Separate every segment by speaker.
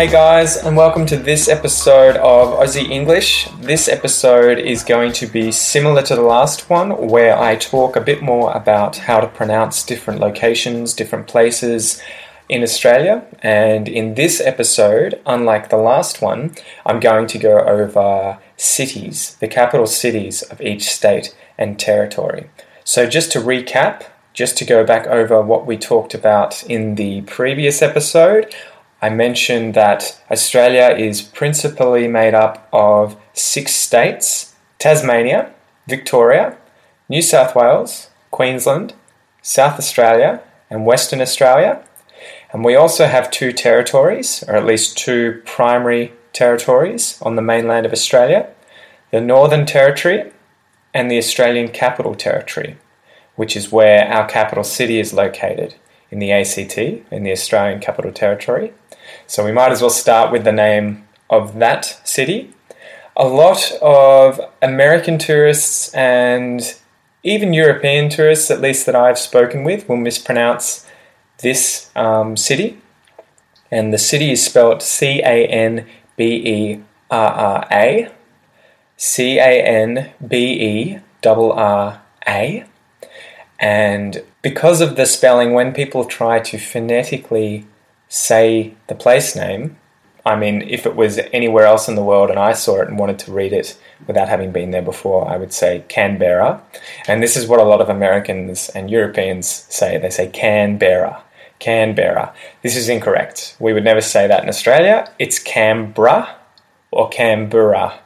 Speaker 1: Hey guys, and welcome to this episode of Aussie English. This episode is going to be similar to the last one, where I talk a bit more about how to pronounce different locations, different places in Australia. And in this episode, unlike the last one, I'm going to go over cities, the capital cities of each state and territory. So, just to recap, just to go back over what we talked about in the previous episode, I mentioned that Australia is principally made up of six states Tasmania, Victoria, New South Wales, Queensland, South Australia, and Western Australia. And we also have two territories, or at least two primary territories on the mainland of Australia the Northern Territory and the Australian Capital Territory, which is where our capital city is located in the ACT, in the Australian Capital Territory. So we might as well start with the name of that city. A lot of American tourists and even European tourists, at least that I've spoken with, will mispronounce this um, city. And the city is spelled C A N B E R R A. C A N B E R R A. And because of the spelling, when people try to phonetically say the place name, I mean, if it was anywhere else in the world and I saw it and wanted to read it without having been there before, I would say Canberra. And this is what a lot of Americans and Europeans say. They say Canberra. Canberra. This is incorrect. We would never say that in Australia. It's Canberra or Canberra.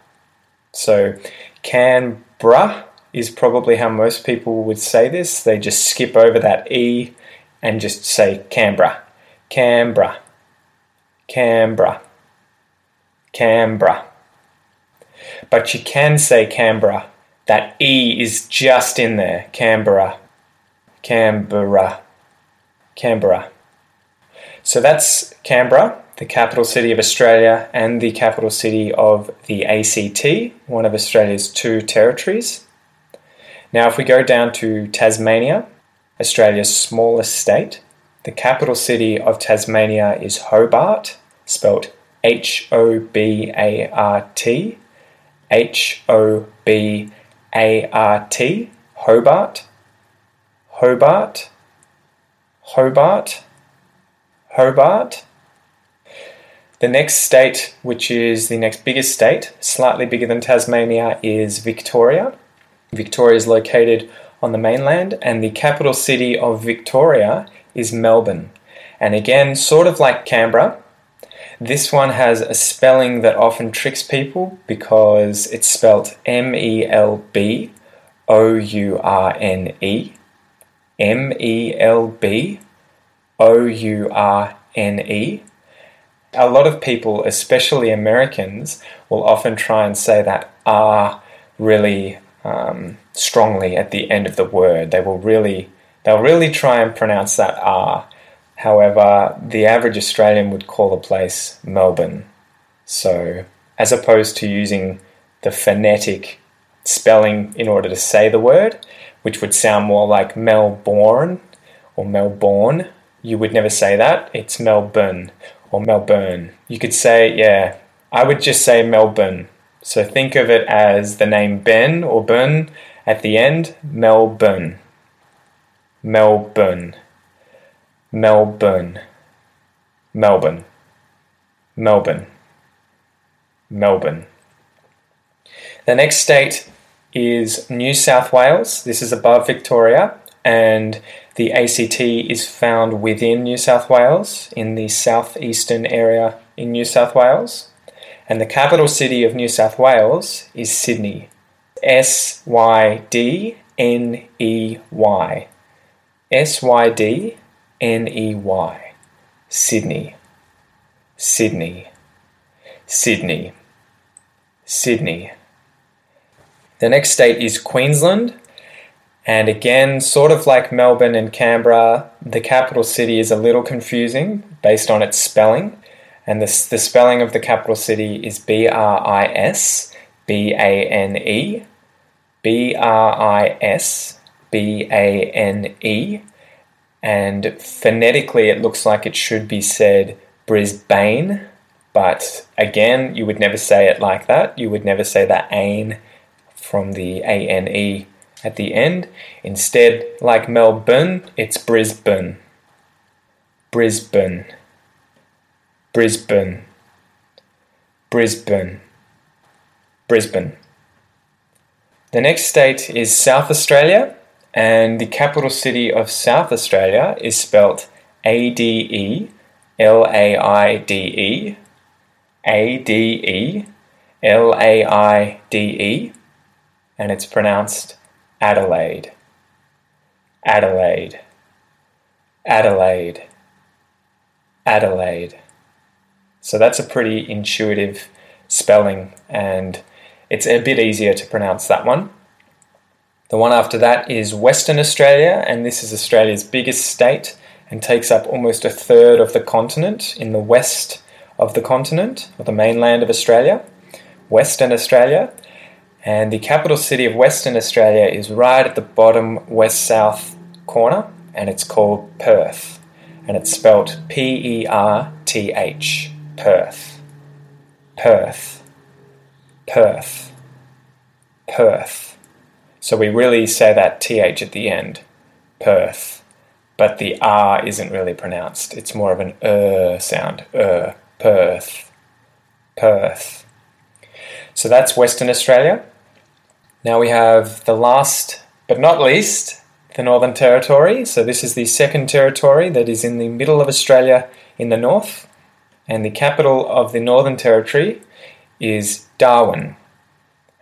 Speaker 1: So Canberra is probably how most people would say this. They just skip over that E and just say Canberra. Canberra. Canberra. Canberra. But you can say Canberra. That E is just in there. Canberra. Canberra. Canberra. So that's Canberra, the capital city of Australia and the capital city of the ACT, one of Australia's two territories. Now, if we go down to Tasmania, Australia's smallest state, the capital city of Tasmania is Hobart, spelt H O B A R T. H O B A R T. Hobart. Hobart. Hobart. Hobart. The next state, which is the next biggest state, slightly bigger than Tasmania, is Victoria. Victoria is located on the mainland, and the capital city of Victoria is Melbourne. And again, sort of like Canberra, this one has a spelling that often tricks people because it's spelt M E L B O U R N E. M E L B O U R N E. A lot of people, especially Americans, will often try and say that R really um, strongly at the end of the word. They will really They'll really try and pronounce that R. However, the average Australian would call the place Melbourne. So, as opposed to using the phonetic spelling in order to say the word, which would sound more like Melbourne or Melbourne, you would never say that. It's Melbourne or Melbourne. You could say, yeah, I would just say Melbourne. So think of it as the name Ben or Burn at the end, Melbourne. Melbourne, Melbourne, Melbourne, Melbourne, Melbourne. The next state is New South Wales. This is above Victoria, and the ACT is found within New South Wales in the southeastern area in New South Wales. And the capital city of New South Wales is Sydney. S Y D N E Y. S Y D N E Y. Sydney. Sydney. Sydney. Sydney. The next state is Queensland. And again, sort of like Melbourne and Canberra, the capital city is a little confusing based on its spelling. And the, the spelling of the capital city is B R I S B A N E. B R I S B A N E. And phonetically, it looks like it should be said Brisbane, but again, you would never say it like that. You would never say that ain from the A N E at the end. Instead, like Melbourne, it's Brisbane. Brisbane. Brisbane. Brisbane. Brisbane. The next state is South Australia, and the capital city of South Australia is spelt A D E L A I D E. A D E L A I D E, and it's pronounced Adelaide. Adelaide. Adelaide. Adelaide. So that's a pretty intuitive spelling, and it's a bit easier to pronounce that one. The one after that is Western Australia, and this is Australia's biggest state and takes up almost a third of the continent in the west of the continent, or the mainland of Australia, Western Australia. And the capital city of Western Australia is right at the bottom west south corner, and it's called Perth. And it's spelt P E R T H. Perth. Perth. Perth. Perth. So we really say that TH at the end. Perth. But the R isn't really pronounced. It's more of an er sound. Er. Perth. Perth. So that's Western Australia. Now we have the last but not least, the Northern Territory. So this is the second territory that is in the middle of Australia in the north. And the capital of the Northern Territory is Darwin.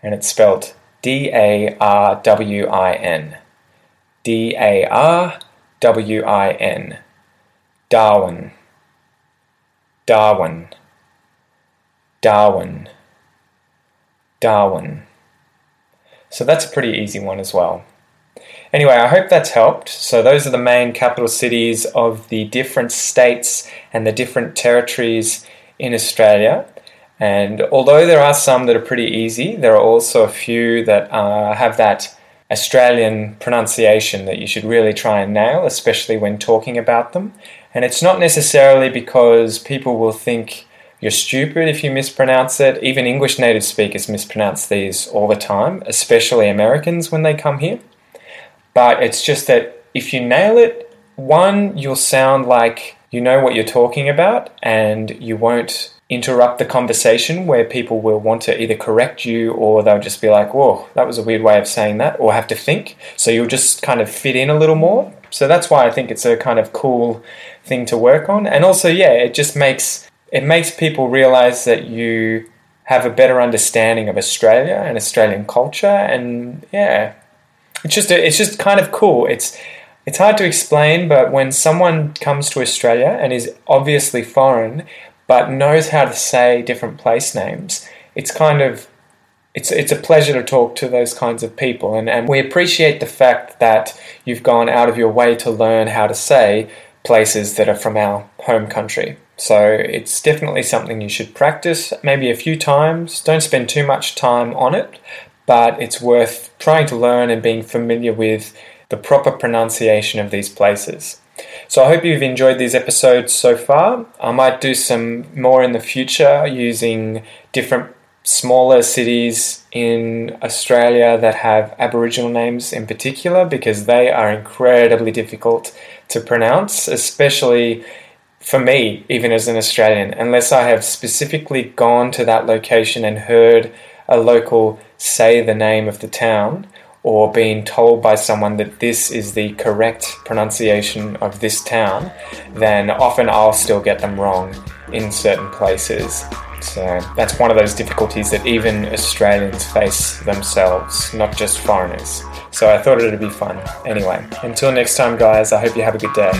Speaker 1: And it's spelled D A R W I N. D A R W I N. Darwin. Darwin. Darwin. Darwin. So that's a pretty easy one as well. Anyway, I hope that's helped. So, those are the main capital cities of the different states and the different territories in Australia. And although there are some that are pretty easy, there are also a few that uh, have that Australian pronunciation that you should really try and nail, especially when talking about them. And it's not necessarily because people will think you're stupid if you mispronounce it. Even English native speakers mispronounce these all the time, especially Americans when they come here. But it's just that if you nail it, one, you'll sound like you know what you're talking about and you won't interrupt the conversation where people will want to either correct you or they'll just be like, whoa, that was a weird way of saying that, or have to think. So you'll just kind of fit in a little more. So that's why I think it's a kind of cool thing to work on. And also, yeah, it just makes it makes people realize that you have a better understanding of Australia and Australian culture and yeah, it's just it's just kind of cool. It's it's hard to explain, but when someone comes to Australia and is obviously foreign, but knows how to say different place names, it's kind of it's it's a pleasure to talk to those kinds of people and, and we appreciate the fact that you've gone out of your way to learn how to say places that are from our home country. So it's definitely something you should practice maybe a few times. Don't spend too much time on it, but it's worth trying to learn and being familiar with the proper pronunciation of these places. So I hope you've enjoyed these episodes so far. I might do some more in the future using different smaller cities in Australia that have Aboriginal names in particular because they are incredibly difficult to pronounce, especially for me, even as an Australian, unless I have specifically gone to that location and heard a local say the name of the town or being told by someone that this is the correct pronunciation of this town, then often I'll still get them wrong in certain places. So that's one of those difficulties that even Australians face themselves, not just foreigners. So I thought it'd be fun. Anyway, until next time, guys, I hope you have a good day.